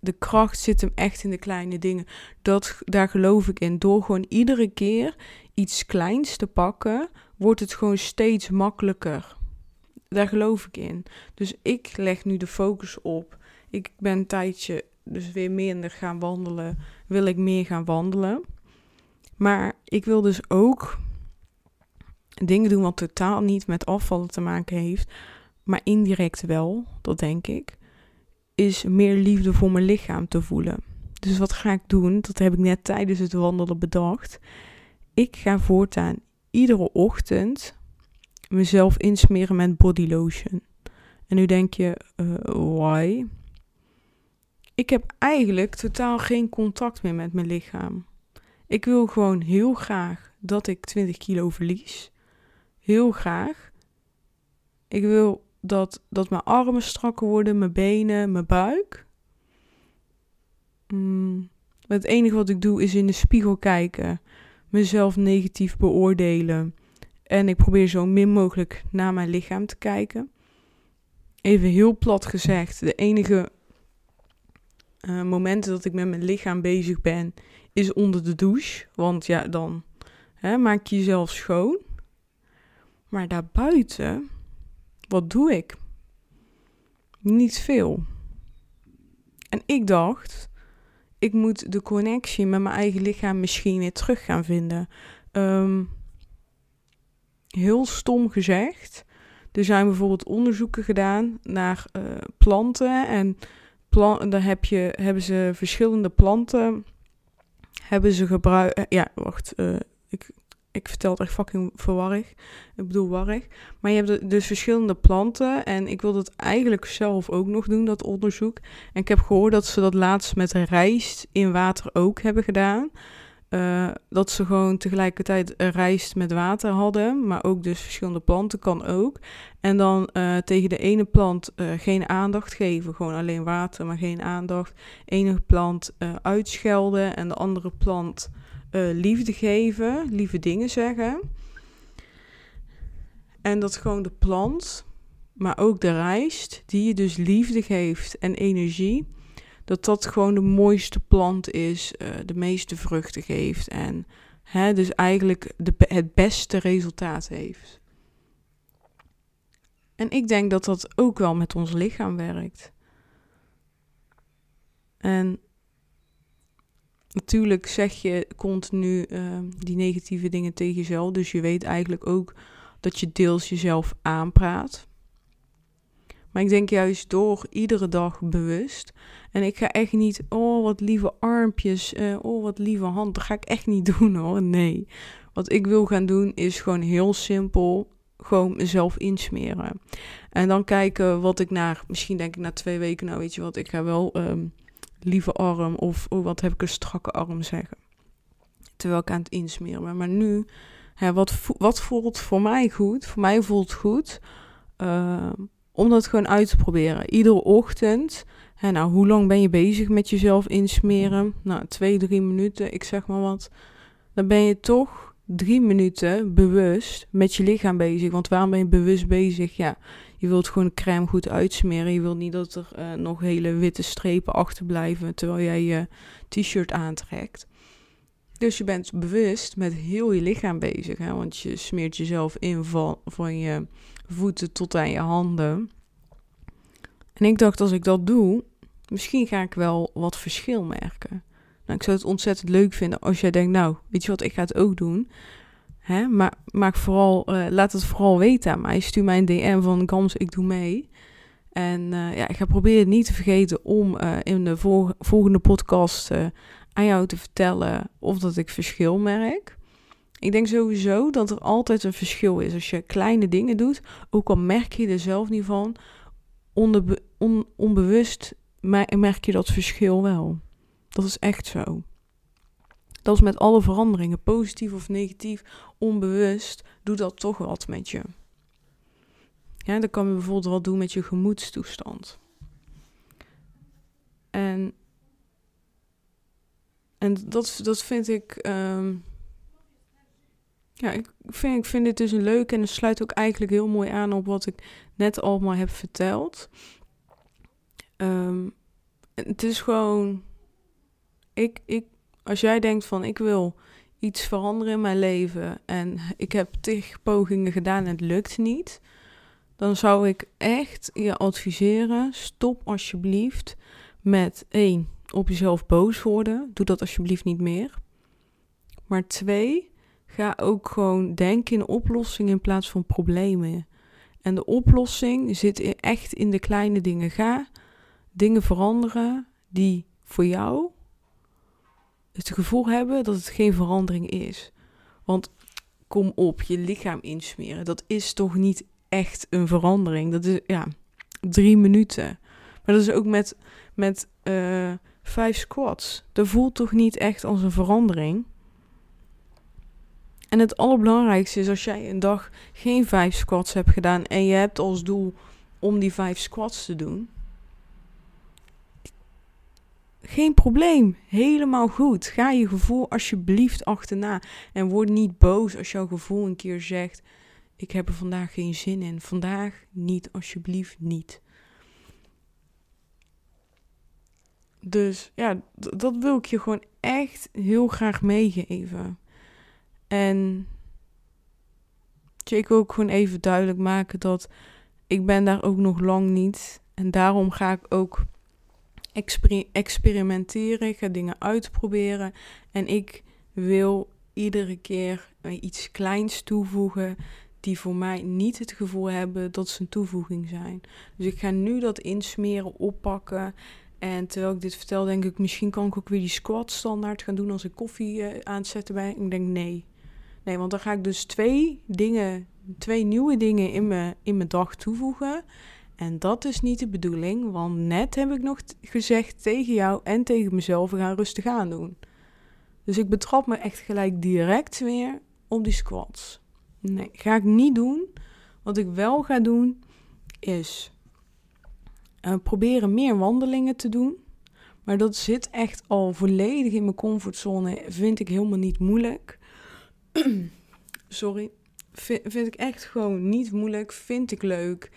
Speaker 1: De kracht zit hem echt in de kleine dingen. Dat, daar geloof ik in. Door gewoon iedere keer iets kleins te pakken, wordt het gewoon steeds makkelijker daar geloof ik in. Dus ik leg nu de focus op. Ik ben een tijdje dus weer minder gaan wandelen. Wil ik meer gaan wandelen. Maar ik wil dus ook dingen doen wat totaal niet met afvallen te maken heeft. Maar indirect wel, dat denk ik. Is meer liefde voor mijn lichaam te voelen. Dus wat ga ik doen? Dat heb ik net tijdens het wandelen bedacht. Ik ga voortaan iedere ochtend mezelf insmeren met body lotion. En nu denk je, uh, why? Ik heb eigenlijk totaal geen contact meer met mijn lichaam. Ik wil gewoon heel graag dat ik 20 kilo verlies. Heel graag. Ik wil dat, dat mijn armen strakker worden, mijn benen, mijn buik. Mm. Het enige wat ik doe is in de spiegel kijken, mezelf negatief beoordelen en ik probeer zo min mogelijk naar mijn lichaam te kijken. Even heel plat gezegd, de enige uh, momenten dat ik met mijn lichaam bezig ben, is onder de douche. Want ja, dan hè, maak je jezelf schoon. Maar daarbuiten, wat doe ik? Niet veel. En ik dacht, ik moet de connectie met mijn eigen lichaam misschien weer terug gaan vinden. Um, heel stom gezegd. Er zijn bijvoorbeeld onderzoeken gedaan naar uh, planten. En dan heb je, hebben ze verschillende planten. Hebben ze gebruikt. Eh, ja, wacht. Uh, ik, Ik vertel het echt fucking verwarrig. Ik bedoel warrig. Maar je hebt dus verschillende planten. En ik wil dat eigenlijk zelf ook nog doen, dat onderzoek. En ik heb gehoord dat ze dat laatst met rijst in water ook hebben gedaan. Uh, dat ze gewoon tegelijkertijd rijst met water hadden, maar ook dus verschillende planten kan ook. En dan uh, tegen de ene plant uh, geen aandacht geven, gewoon alleen water, maar geen aandacht. Ene plant uitschelden en de andere plant liefde geven, lieve dingen zeggen. En dat gewoon de plant, maar ook de rijst, die je dus liefde geeft en energie dat dat gewoon de mooiste plant is, uh, de meeste vruchten geeft en hè, dus eigenlijk de, het beste resultaat heeft. En ik denk dat dat ook wel met ons lichaam werkt. En natuurlijk zeg je continu uh, die negatieve dingen tegen jezelf, dus je weet eigenlijk ook dat je deels jezelf aanpraat. Maar ik denk juist door iedere dag bewust. En ik ga echt niet, oh wat lieve armpjes, uh, oh wat lieve hand. Dat ga ik echt niet doen hoor. Nee. Wat ik wil gaan doen is gewoon heel simpel gewoon mezelf insmeren. En dan kijken wat ik naar, misschien denk ik na twee weken, nou weet je wat, ik ga wel um, lieve arm of oh, wat heb ik een strakke arm zeggen. Terwijl ik aan het insmeren ben. Maar nu, hè, wat, wat voelt voor mij goed? Voor mij voelt goed. Uh, om dat gewoon uit te proberen. Iedere ochtend. En nou, hoe lang ben je bezig met jezelf insmeren? Nou, twee, drie minuten, ik zeg maar wat. Dan ben je toch drie minuten bewust met je lichaam bezig. Want waarom ben je bewust bezig? Ja, je wilt gewoon de crème goed uitsmeren. Je wilt niet dat er uh, nog hele witte strepen achterblijven terwijl jij je t-shirt aantrekt. Dus je bent bewust met heel je lichaam bezig. Hè? Want je smeert jezelf in van, van je voeten tot aan je handen. En ik dacht, als ik dat doe, misschien ga ik wel wat verschil merken. Nou, ik zou het ontzettend leuk vinden als jij denkt, nou, weet je wat, ik ga het ook doen. Hè? Maar maak vooral, uh, laat het vooral weten aan mij. Stuur mij een DM van Gams, ik doe mee. En uh, ja, ik ga proberen niet te vergeten om uh, in de volgende podcast aan jou te vertellen of dat ik verschil merk. Ik denk sowieso dat er altijd een verschil is. Als je kleine dingen doet, ook al merk je er zelf niet van, onbewust merk je dat verschil wel. Dat is echt zo. Dat is met alle veranderingen, positief of negatief, onbewust, doet dat toch wat met je. Ja, dat kan je bijvoorbeeld wat doen met je gemoedstoestand. En, en dat, dat vind ik. Um, ja, ik vind, ik vind dit dus een leuk en het sluit ook eigenlijk heel mooi aan op wat ik net allemaal heb verteld. Um, het is gewoon. Ik, ik, als jij denkt van ik wil iets veranderen in mijn leven en ik heb tig pogingen gedaan en het lukt niet, dan zou ik echt je adviseren: stop alsjeblieft met één op jezelf boos worden. Doe dat alsjeblieft niet meer. Maar twee, Ga ook gewoon denken in oplossingen in plaats van problemen. En de oplossing zit echt in de kleine dingen. Ga dingen veranderen die voor jou het gevoel hebben dat het geen verandering is. Want kom op, je lichaam insmeren. Dat is toch niet echt een verandering. Dat is ja, drie minuten. Maar dat is ook met, met uh, vijf squats. Dat voelt toch niet echt als een verandering. En het allerbelangrijkste is als jij een dag geen vijf squats hebt gedaan en je hebt als doel om die vijf squats te doen. Geen probleem, helemaal goed. Ga je gevoel alsjeblieft achterna en word niet boos als jouw gevoel een keer zegt: Ik heb er vandaag geen zin in. Vandaag niet, alsjeblieft niet. Dus ja, dat wil ik je gewoon echt heel graag meegeven. En ik ook gewoon even duidelijk maken dat ik ben daar ook nog lang niet. En daarom ga ik ook experimenteren. Ga dingen uitproberen. En ik wil iedere keer iets kleins toevoegen die voor mij niet het gevoel hebben dat ze een toevoeging zijn. Dus ik ga nu dat insmeren, oppakken. En terwijl ik dit vertel, denk ik, misschien kan ik ook weer die squat standaard gaan doen als ik koffie uh, aan ben. Ik denk, nee, Nee, want dan ga ik dus twee dingen, twee nieuwe dingen in mijn, in mijn dag toevoegen. En dat is niet de bedoeling, want net heb ik nog gezegd tegen jou en tegen mezelf, we gaan rustig aan doen. Dus ik betrap me echt gelijk direct weer op die squats. Nee, ga ik niet doen. Wat ik wel ga doen, is uh, proberen meer wandelingen te doen. Maar dat zit echt al volledig in mijn comfortzone. Vind ik helemaal niet moeilijk. Sorry. vind ik echt gewoon niet moeilijk. Vind ik leuk.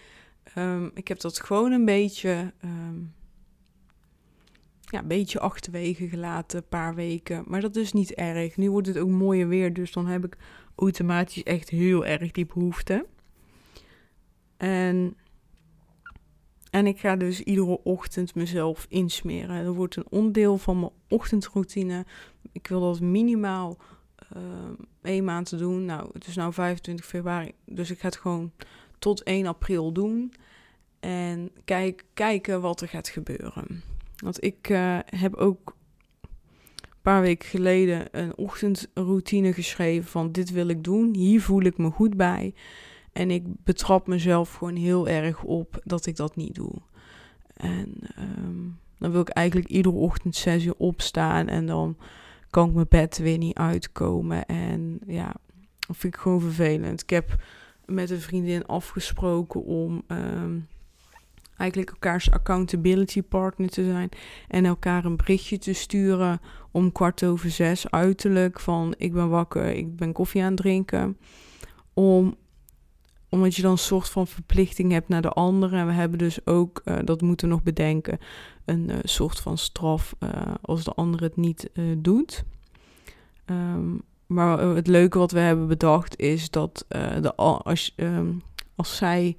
Speaker 1: Um, ik heb dat gewoon een beetje, um, ja, een beetje achterwege gelaten, een paar weken. Maar dat is niet erg. Nu wordt het ook mooier weer, dus dan heb ik automatisch echt heel erg die behoefte. En, en ik ga dus iedere ochtend mezelf insmeren. Dat wordt een onderdeel van mijn ochtendroutine. Ik wil dat minimaal uh, één maand doen. Nou, het is nu 25 februari, dus ik ga het gewoon tot 1 april doen. En kijk, kijken wat er gaat gebeuren. Want ik uh, heb ook een paar weken geleden een ochtendroutine geschreven van dit wil ik doen. Hier voel ik me goed bij. En ik betrap mezelf gewoon heel erg op dat ik dat niet doe. En um, dan wil ik eigenlijk iedere ochtend zes uur opstaan en dan kan ik mijn bed weer niet uitkomen. En ja, dat vind ik gewoon vervelend. Ik heb met een vriendin afgesproken om um, eigenlijk elkaars accountability partner te zijn en elkaar een berichtje te sturen om kwart over zes uiterlijk van ik ben wakker, ik ben koffie aan het drinken. Om, omdat je dan een soort van verplichting hebt naar de anderen. En we hebben dus ook, uh, dat moeten we nog bedenken, een uh, soort van straf uh, als de ander het niet doet. Um, maar het leuke wat we hebben bedacht is dat de, als, um, als zij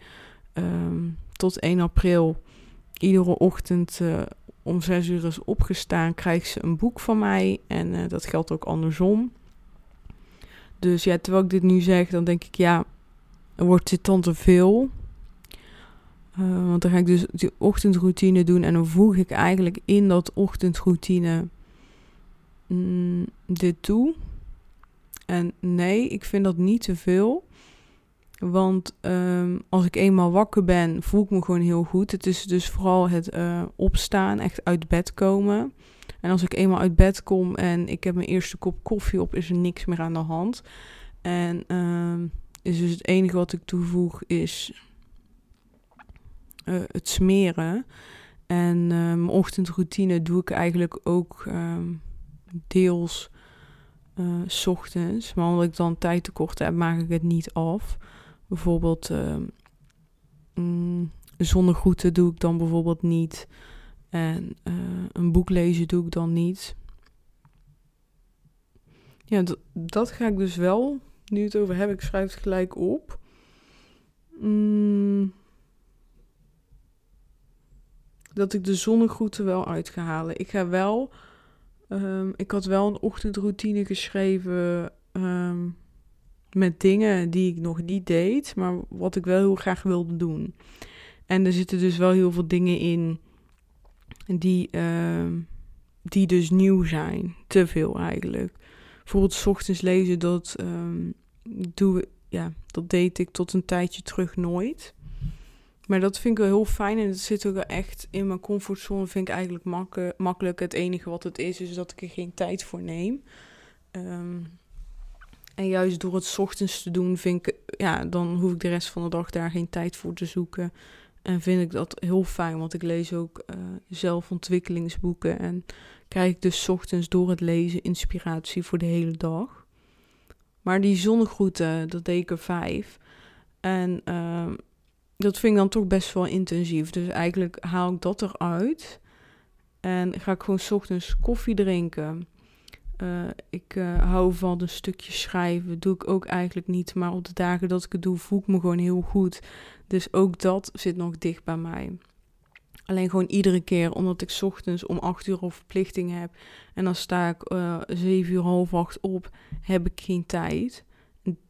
Speaker 1: um, tot 1 april iedere ochtend uh, om 6 uur is opgestaan, krijgt ze een boek van mij. En dat geldt ook andersom. Dus ja, terwijl ik dit nu zeg, dan denk ik, ja, wordt dit dan te veel? Want dan ga ik dus die ochtendroutine doen en dan voeg ik eigenlijk in dat ochtendroutine mm, dit toe. En nee, ik vind dat niet te veel. Want um, als ik eenmaal wakker ben, voel ik me gewoon heel goed. Het is dus vooral het uh, opstaan, echt uit bed komen. En als ik eenmaal uit bed kom en ik heb mijn eerste kop koffie op, is er niks meer aan de hand. En um, is dus het enige wat ik toevoeg is uh, het smeren. En uh, mijn ochtendroutine doe ik eigenlijk ook deels s ochtends. Maar omdat ik dan tijd tekort heb, maak ik het niet af. Bijvoorbeeld uh, zonnegroeten doe ik dan bijvoorbeeld niet. En uh, een boek lezen doe ik dan niet. Ja, dat ga ik dus wel. Nu het over heb, ik schrijf het gelijk op. Mm, dat ik de zonnegroeten wel uit ga halen. Ik ga wel. Um, ik had wel een ochtendroutine geschreven. Um, met dingen die ik nog niet deed, maar wat ik wel heel graag wilde doen. En er zitten dus wel heel veel dingen in die, uh, die dus nieuw zijn. Te veel eigenlijk. Bijvoorbeeld s ochtends lezen, dat, doe, ja, dat deed ik tot een tijdje terug nooit. Maar dat vind ik wel heel fijn en dat zit ook echt in mijn comfortzone. Vind ik eigenlijk makkelijk. Het enige wat het is, is dat ik er geen tijd voor neem. Um, en juist door het ochtends te doen, vind ik, ja, dan hoef ik de rest van de dag daar geen tijd voor te zoeken. En vind ik dat heel fijn, want ik lees ook uh, zelfontwikkelingsboeken. En krijg ik dus ochtends door het lezen inspiratie voor de hele dag. Maar die zonnegroeten, dat deed ik er vijf. En uh, dat vind ik dan toch best wel intensief. Dus eigenlijk haal ik dat eruit. En ga ik gewoon ochtends koffie drinken. Uh, ik uh, hou van een stukje schrijven. Doe ik ook eigenlijk niet. Maar op de dagen dat ik het doe, voel ik me gewoon heel goed. Dus ook dat zit nog dicht bij mij. Alleen gewoon iedere keer, omdat ik ochtends om acht uur al verplichting heb. En dan sta ik uh, zeven uur, half acht op, heb ik geen tijd.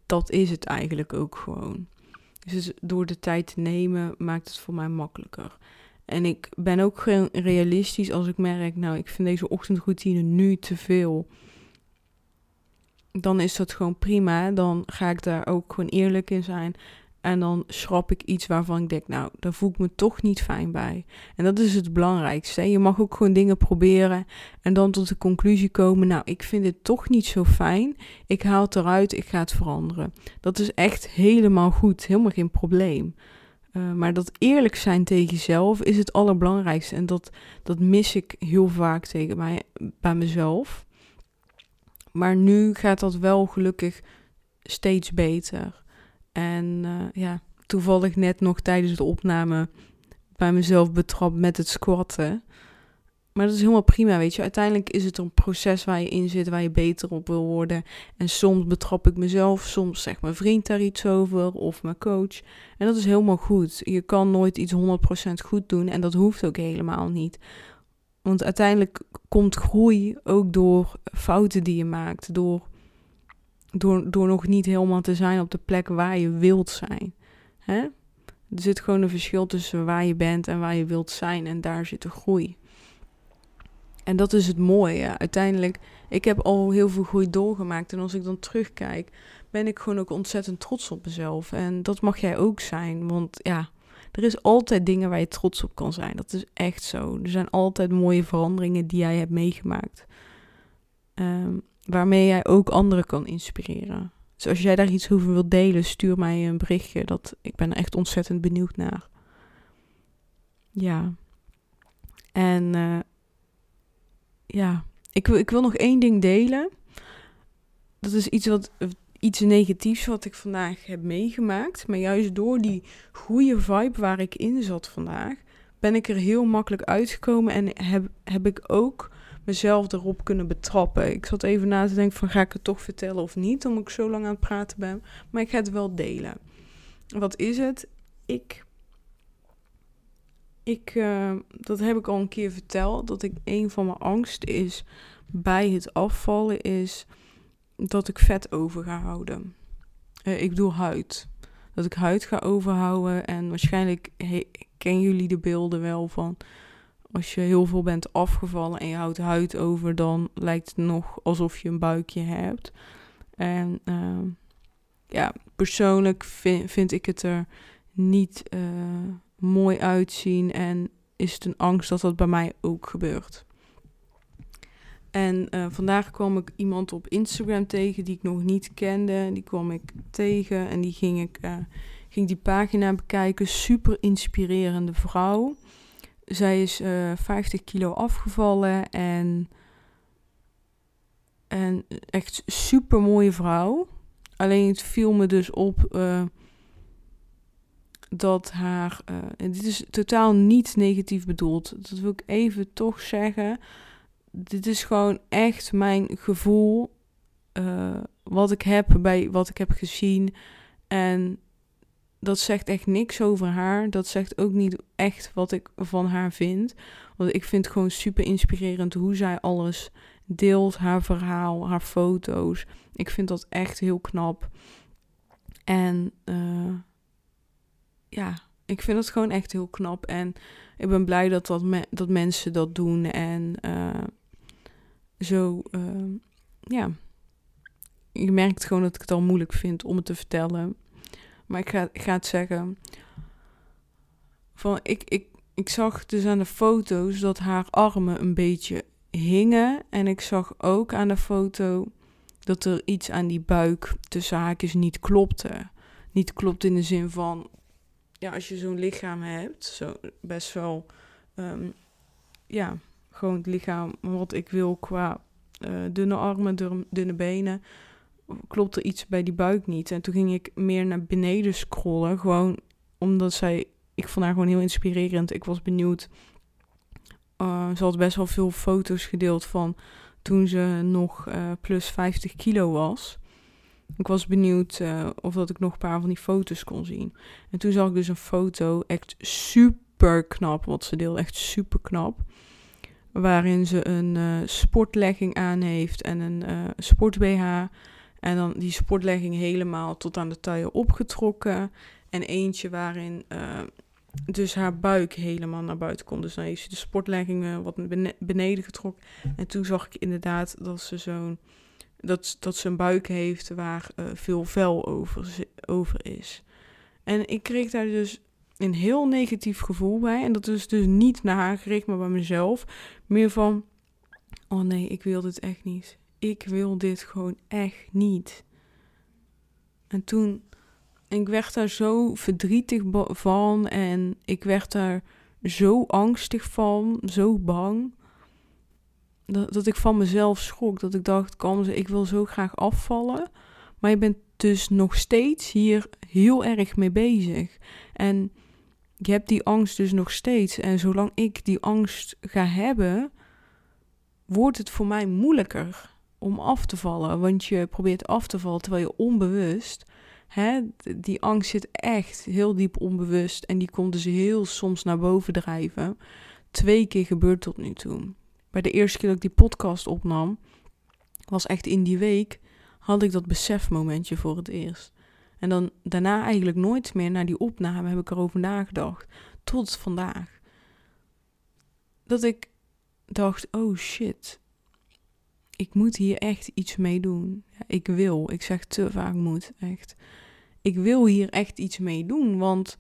Speaker 1: Dat is het eigenlijk ook gewoon. Dus door de tijd te nemen, maakt het voor mij makkelijker. En ik ben ook gewoon realistisch als ik merk, nou, ik vind deze ochtendroutine nu te veel. dan is dat gewoon prima. Dan ga ik daar ook gewoon eerlijk in zijn. En dan schrap ik iets waarvan ik denk, nou, daar voel ik me toch niet fijn bij. En dat is het belangrijkste. Je mag ook gewoon dingen proberen en dan tot de conclusie komen, nou, ik vind het toch niet zo fijn. Ik haal het eruit, ik ga het veranderen. Dat is echt helemaal goed, helemaal geen probleem. Uh, maar dat eerlijk zijn tegen jezelf is het allerbelangrijkste. En dat, dat mis ik heel vaak tegen mij, bij mezelf. Maar nu gaat dat wel gelukkig steeds beter. En uh, ja, toevallig net nog tijdens de opname bij mezelf betrapt met het squatten. Maar dat is helemaal prima, weet je. Uiteindelijk is het een proces waar je in zit, waar je beter op wil worden. En soms betrap ik mezelf, soms zegt mijn vriend daar iets over of mijn coach. En dat is helemaal goed. Je kan nooit iets 100% goed doen en dat hoeft ook helemaal niet. Want uiteindelijk komt groei ook door fouten die je maakt, door, door, door nog niet helemaal te zijn op de plek waar je wilt zijn. Hè? Er zit gewoon een verschil tussen waar je bent en waar je wilt zijn en daar zit de groei. En dat is het mooie. Uiteindelijk, ik heb al heel veel groei doorgemaakt. En als ik dan terugkijk, ben ik gewoon ook ontzettend trots op mezelf. En dat mag jij ook zijn. Want ja, er is altijd dingen waar je trots op kan zijn. Dat is echt zo. Er zijn altijd mooie veranderingen die jij hebt meegemaakt. Um, waarmee jij ook anderen kan inspireren. Dus als jij daar iets over wilt delen, stuur mij een berichtje. Dat, ik ben er echt ontzettend benieuwd naar. Ja. En uh, ja, ik ik wil nog één ding delen. Dat is iets, wat, iets negatiefs wat ik vandaag heb meegemaakt. Maar juist door die goede vibe waar ik in zat vandaag, ben ik er heel makkelijk uitgekomen en heb, heb ik ook mezelf erop kunnen betrappen. Ik zat even na te denken van ga ik het toch vertellen of niet, omdat ik zo lang aan het praten ben. Maar ik ga het wel delen. Wat is het? Ik ik, uh, dat heb ik al een keer verteld, dat ik een van mijn angsten is bij het afvallen is dat ik vet over ga houden. Uh, ik bedoel huid. Dat ik huid ga overhouden en waarschijnlijk kennen jullie de beelden wel van als je heel veel bent afgevallen en je houdt huid over, dan lijkt het nog alsof je een buikje hebt. En uh, ja, persoonlijk vind, vind ik het er niet uh, mooi uitzien en is het een angst dat dat bij mij ook gebeurt. En uh, vandaag kwam ik iemand op Instagram tegen die ik nog niet kende. Die kwam ik tegen en die ging ik uh, ging die pagina bekijken. Super inspirerende vrouw. Zij is uh, eh, 50 kilo afgevallen en, en echt super mooie vrouw. Alleen het viel me dus op dat haar, en dit is totaal niet negatief bedoeld, dat wil ik even toch zeggen. Dit is gewoon echt mijn gevoel, wat ik heb bij wat ik heb gezien. En dat zegt echt niks over haar. Dat zegt ook niet echt wat ik van haar vind. Want ik vind het gewoon super inspirerend hoe zij alles deelt. Haar verhaal, haar foto's. Ik vind dat echt heel knap. En uh, ja, ik vind het gewoon echt heel knap. En ik ben blij dat, dat, dat mensen dat doen. En uh, zo, uh, ja. Je merkt gewoon dat ik het al moeilijk vind om het te vertellen. Maar ik ga, het zeggen. Van, ik, ik, ik zag dus aan de foto's dat haar armen een beetje hingen. En ik zag ook aan de foto dat er iets aan die buik tussen haakjes niet klopte. Niet klopt in de zin van ja, als je zo'n lichaam hebt, zo best wel, um, ja, gewoon het lichaam wat ik wil qua uh, dunne armen, dunne benen, klopt er iets bij die buik niet. En toen ging ik meer naar beneden scrollen, gewoon omdat zij, ik vond haar gewoon heel inspirerend. Ik was benieuwd. Uh, ze had best wel veel foto's gedeeld van toen ze nog uh, plus 50 kilo was. Ik was benieuwd uh, of dat ik nog een paar van die foto's kon zien. En toen zag ik dus een foto, echt super knap, wat ze deelde, echt super knap. Waarin ze een sportlegging aan heeft en een sport BH. En dan die sportlegging helemaal tot aan de taille opgetrokken. En eentje waarin dus haar buik helemaal naar buiten komt. Dus dan heeft ze de sportlegging wat beneden getrokken. En toen zag ik inderdaad dat ze zo'n dat, dat ze een buik heeft waar uh, veel vel over, over is. En ik kreeg daar dus een heel negatief gevoel bij. En dat is dus niet naar haar gericht, maar bij mezelf. Meer van, oh nee, ik wil dit echt niet. Ik wil dit gewoon echt niet. En toen, ik werd daar zo verdrietig van en ik werd daar zo angstig van, zo bang. Dat, dat ik van mezelf schrok. Dat ik dacht, kom ze, ik wil zo graag afvallen. Maar je bent dus nog steeds hier heel erg mee bezig. En je hebt die angst dus nog steeds. En zolang ik die angst ga hebben, wordt het voor mij moeilijker om af te vallen. Want je probeert af te vallen terwijl je onbewust. Hè, die angst zit echt heel diep onbewust. En die komt dus heel soms naar boven drijven. Twee keer gebeurt tot nu toe. Bij de eerste keer dat ik die podcast opnam, was echt in die week, had ik dat besefmomentje voor het eerst. En dan daarna eigenlijk nooit meer naar die opname heb ik erover nagedacht. Tot vandaag. Dat ik dacht, oh shit. Ik moet hier echt iets mee doen. Ja, ik wil. Ik zeg te vaak moet. Echt. Ik wil hier echt iets mee doen. Want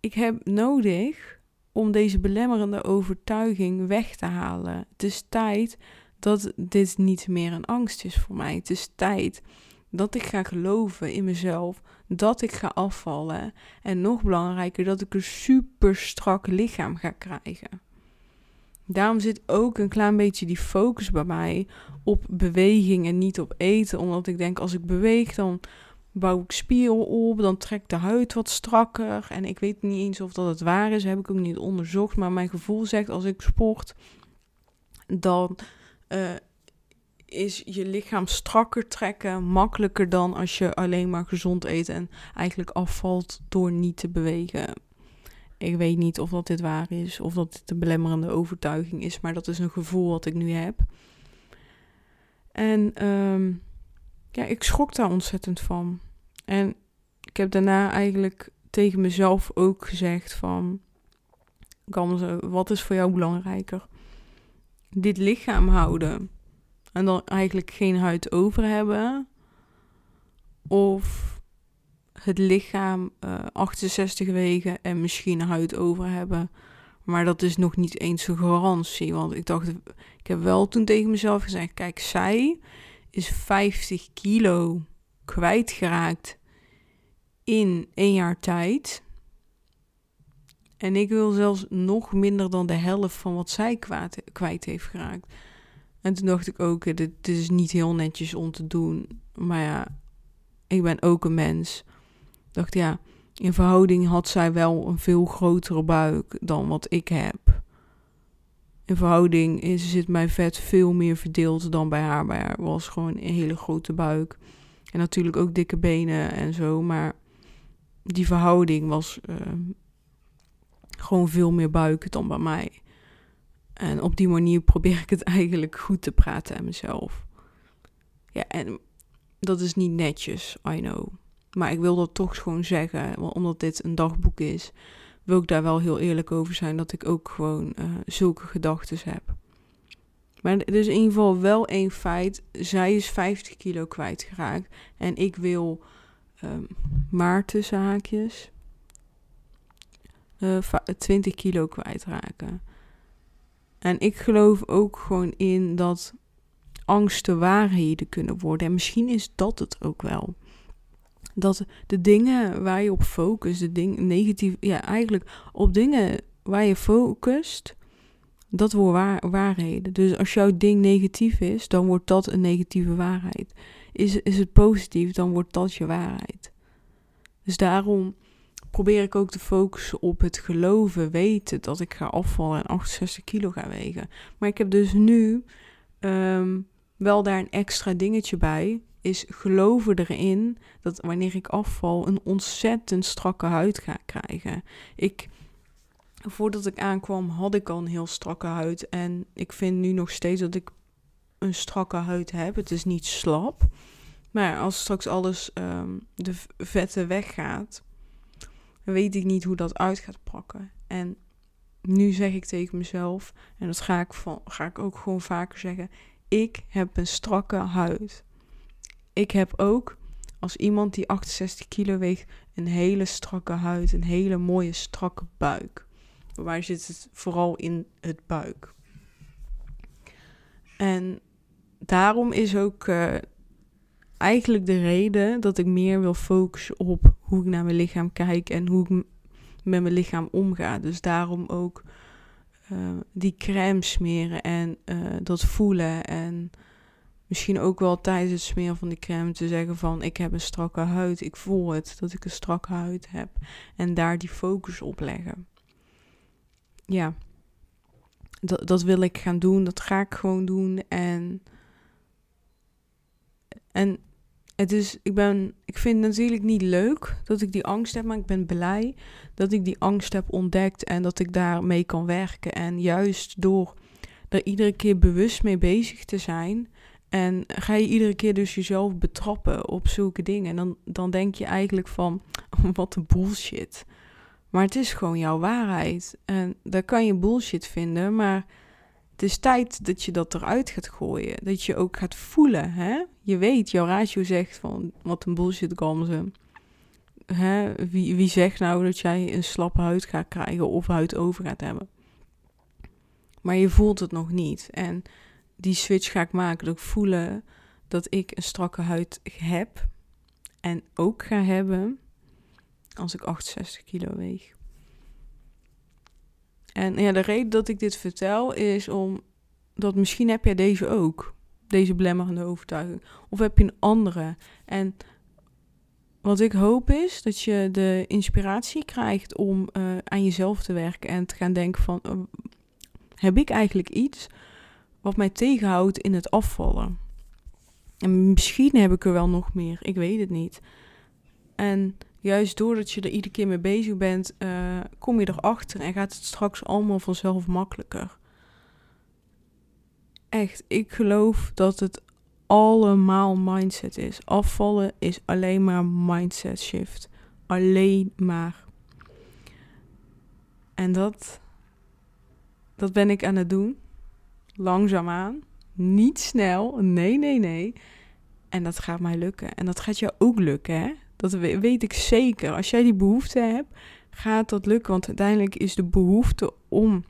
Speaker 1: ik heb nodig om deze belemmerende overtuiging weg te halen. Het is tijd dat dit niet meer een angst is voor mij. Het is tijd dat ik ga geloven in mezelf, dat ik ga afvallen en nog belangrijker, dat ik een super strak lichaam ga krijgen. Daarom zit ook een klein beetje die focus bij mij op beweging en niet op eten, omdat ik denk als ik beweeg dan bouw ik spieren op, dan trekt de huid wat strakker. En ik weet niet eens of dat het waar is, heb ik ook niet onderzocht, maar mijn gevoel zegt als ik sport dan uh, is je lichaam strakker trekken makkelijker dan als je alleen maar gezond eet en eigenlijk afvalt door niet te bewegen. Ik weet niet of dat dit waar is of dat dit een belemmerende overtuiging is, maar dat is een gevoel wat ik nu heb. En um, ja, ik schrok daar ontzettend van. En ik heb daarna eigenlijk tegen mezelf ook gezegd van, wat is voor jou belangrijker? Dit lichaam houden en dan eigenlijk geen huid over hebben. Of het lichaam uh, eh, 68 wegen en misschien huid over hebben. Maar dat is nog niet eens een garantie. Want ik dacht, ik heb wel toen tegen mezelf gezegd: kijk, zij is 50 kilo kwijtgeraakt in één jaar tijd. En ik wil zelfs nog minder dan de helft van wat zij kwijt, heeft geraakt. En toen dacht ik ook, dit, dit is niet heel netjes om te doen. Maar ja, ik ben ook een mens. Dacht ja, in verhouding had zij wel een veel grotere buik dan wat ik heb. In verhouding is, zit mijn vet veel meer verdeeld dan bij haar. Bij haar was gewoon een hele grote buik. En natuurlijk ook dikke benen en zo. Maar die verhouding was uh, gewoon veel meer buik dan bij mij. En op die manier probeer ik het eigenlijk goed te praten aan mezelf. Ja, en dat is niet netjes, I know. Maar ik wil dat toch gewoon zeggen, omdat dit een dagboek is, wil ik daar wel heel eerlijk over zijn dat ik ook gewoon uh, zulke gedachten heb. Maar er is in ieder geval wel één feit. Zij is 50 kilo kwijtgeraakt. En ik wil um, tussen haakjes uh, 20 kilo kwijtraken. En ik geloof ook gewoon in dat angsten waarheden kunnen worden. En misschien is dat het ook wel. Dat de dingen waar je op focust, de dingen negatief, ja, eigenlijk op dingen waar je focust, dat wordt waar, waarheden. Dus als jouw ding negatief is, dan wordt dat een negatieve waarheid. Is, is het positief, dan wordt dat je waarheid. Dus daarom probeer ik ook te focussen op het geloven, weten dat ik ga afvallen en 68 kilo ga wegen. Maar ik heb dus nu ehm, wel daar een extra dingetje bij. Is geloven erin dat wanneer ik afval een ontzettend strakke huid ga krijgen. Ik, voordat ik aankwam had ik al een heel strakke huid. En ik vind nu nog steeds dat ik een strakke huid heb. Het is niet slap. Maar als straks alles um, de vetten weggaat, weet ik niet hoe dat uit gaat pakken. En nu zeg ik tegen mezelf, en dat ga ik, van, ga ik ook gewoon vaker zeggen: ik heb een strakke huid. Ik heb ook, als iemand die 68 kilo weegt, een hele strakke huid. Een hele mooie strakke buik. Mij zit het vooral in het buik. En daarom is ook uh, eigenlijk de reden dat ik meer wil focussen op hoe ik naar mijn lichaam kijk en hoe ik met mijn lichaam omga. Dus daarom ook uh, die crème smeren en uh, dat voelen. En misschien ook wel tijdens het smeren van die crème te zeggen van ik heb een strakke huid. Ik voel het dat ik een strakke huid heb. En daar die focus op leggen. Ja, dat, dat wil ik gaan doen. Dat ga ik gewoon doen. En, en het is, ik, ben, ik vind het natuurlijk niet leuk dat ik die angst heb, maar ik ben blij dat ik die angst heb ontdekt en dat ik daarmee kan werken. En juist door er iedere keer bewust mee bezig te zijn. En ga je iedere keer dus jezelf betrappen op zulke dingen. En dan, dan denk je eigenlijk van, wat een bullshit. Maar het is gewoon jouw waarheid. En daar kan je bullshit vinden, maar het is tijd dat je dat eruit gaat gooien. Dat je ook gaat voelen. Hè? Je weet, jouw ratio zegt van wat een bullshit gamze. Hè? Wie, wie zegt nou dat jij een slappe huid gaat krijgen of huid over gaat hebben? Maar je voelt het nog niet. En die switch ga ik maken. Dat ik voelen dat ik een strakke huid heb. En ook ga hebben als ik 68 kilo weeg. En ja, de reden dat ik dit vertel is om dat misschien heb jij deze ook. Deze belemmerende overtuiging. Of heb je een andere. En wat ik hoop is dat je de inspiratie krijgt om uh, aan jezelf te werken en te gaan denken van... Uh, heb ik eigenlijk iets wat mij tegenhoudt in het afvallen? En misschien heb ik er wel nog meer. Ik weet het niet. En juist doordat je er iedere keer mee bezig bent, uh, kom je erachter en gaat het straks allemaal vanzelf makkelijker. Echt, ik geloof dat het allemaal mindset is. Afvallen is alleen maar mindset shift. Alleen maar. En dat, dat ben ik aan het doen. Langzaamaan. Niet snel. Nee, nee, nee. En dat gaat mij lukken. En dat gaat jou ook lukken, hè? Dat weet ik zeker. Als jij die behoefte hebt, gaat dat lukken. Want uiteindelijk is de behoefte om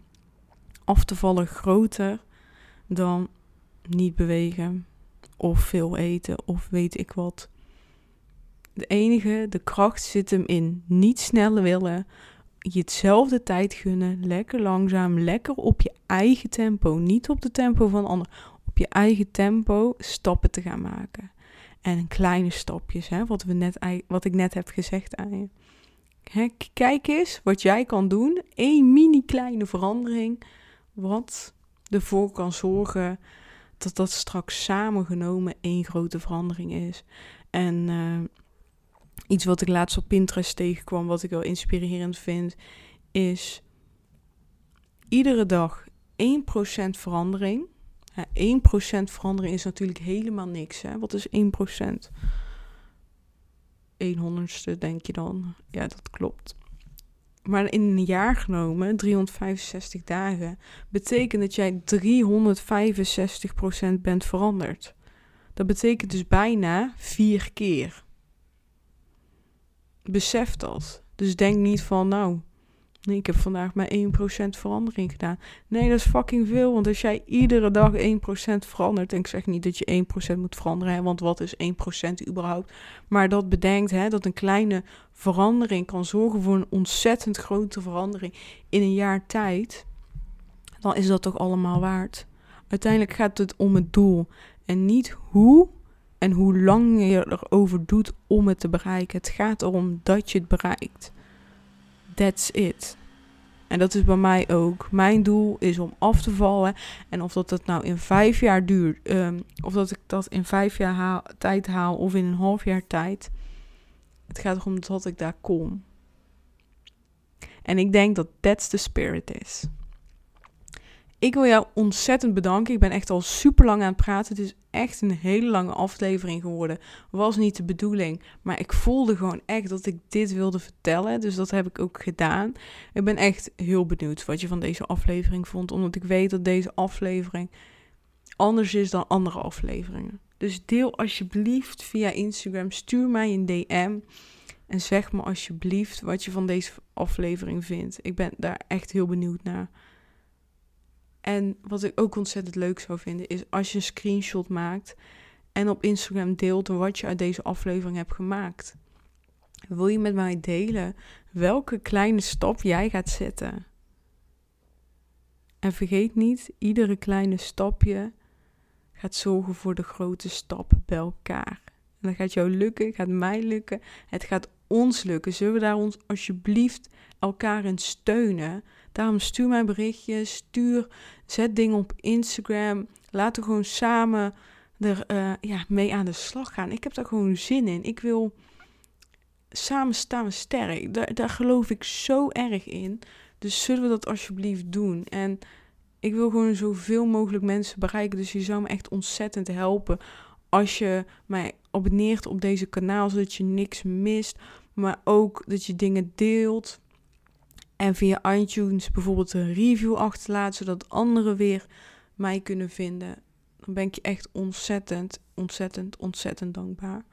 Speaker 1: af te vallen groter dan niet bewegen of veel eten of weet ik wat. De enige, de kracht zit hem in niet sneller willen, je hetzelfde tijd gunnen, lekker langzaam, lekker op je eigen tempo, niet op de tempo van anderen, op je eigen tempo stappen te gaan maken. En kleine stapjes, hè, wat, we net, wat ik net heb gezegd aan je. Kijk eens wat jij kan doen. Eén mini kleine verandering. Wat ervoor kan zorgen dat dat straks samengenomen één grote verandering is. En uh, iets wat ik laatst op Pinterest tegenkwam, wat ik wel inspirerend vind, is iedere dag 1% verandering 1% verandering is natuurlijk helemaal niks. Hè? Wat is 1%? 1 honderdste denk je dan. Ja, dat klopt. Maar in een jaar genomen, 365 dagen, betekent dat jij 365% bent veranderd. Dat betekent dus bijna vier keer. Besef dat. Dus denk niet van, nou, Nee, ik heb vandaag maar 1% verandering gedaan. Nee, dat is fucking veel. Want als jij iedere dag 1% verandert. En ik zeg niet dat je 1% moet veranderen. Want wat is 1% überhaupt? Maar dat bedenkt hè, dat een kleine verandering kan zorgen voor een ontzettend grote verandering in een jaar tijd. Dan is dat toch allemaal waard. Uiteindelijk gaat het om het doel. En niet hoe en hoe lang je erover doet om het te bereiken. Het gaat erom dat je het bereikt. That's it. En dat is bij mij ook. Mijn doel is om af te vallen. En of dat het nou in vijf jaar duurt, um, of dat ik dat in vijf jaar haal, tijd haal of in een half jaar tijd. Het gaat erom dat ik daar kom. En ik denk dat that's the spirit is. Ik wil jou ontzettend bedanken. Ik ben echt al super lang aan het praten. Het is echt een hele lange aflevering geworden. Was niet de bedoeling. Maar ik voelde gewoon echt dat ik dit wilde vertellen. Dus dat heb ik ook gedaan. Ik ben echt heel benieuwd wat je van deze aflevering vond. Omdat ik weet dat deze aflevering anders is dan andere afleveringen. Dus deel alsjeblieft via Instagram, stuur mij een DM en zeg me alsjeblieft wat je van deze aflevering vindt. Ik ben daar echt heel benieuwd naar. En wat ik ook ontzettend leuk zou vinden is als je een screenshot maakt en op Instagram deelt wat je uit deze aflevering hebt gemaakt. Wil je met mij delen welke kleine stap jij gaat zetten? En vergeet niet, iedere kleine stapje gaat zorgen voor de grote stap bij elkaar. En dat gaat jou lukken, gaat mij lukken, het gaat ons lukken. Zullen we daar ons alsjeblieft elkaar in steunen? Daarom stuur mij berichtjes, stuur, zet dingen op Instagram. Laten we gewoon samen er uh, ja, mee aan de slag gaan. Ik heb daar gewoon zin in. Ik wil samen staan sterk. Daar, daar geloof ik zo erg in. Dus zullen we dat alsjeblieft doen? En ik wil gewoon zoveel mogelijk mensen bereiken. Dus je zou me echt ontzettend helpen als je mij abonneert op deze kanaal, zodat je niks mist. Maar ook dat je dingen deelt. En via iTunes bijvoorbeeld een review achterlaat, zodat anderen weer mij kunnen vinden. Dan ben ik je echt ontzettend, ontzettend, ontzettend dankbaar.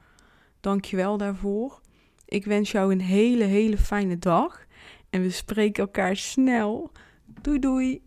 Speaker 1: Dank je wel daarvoor. Ik wens jou een hele, hele fijne dag. En we spreken elkaar snel. Doei doei.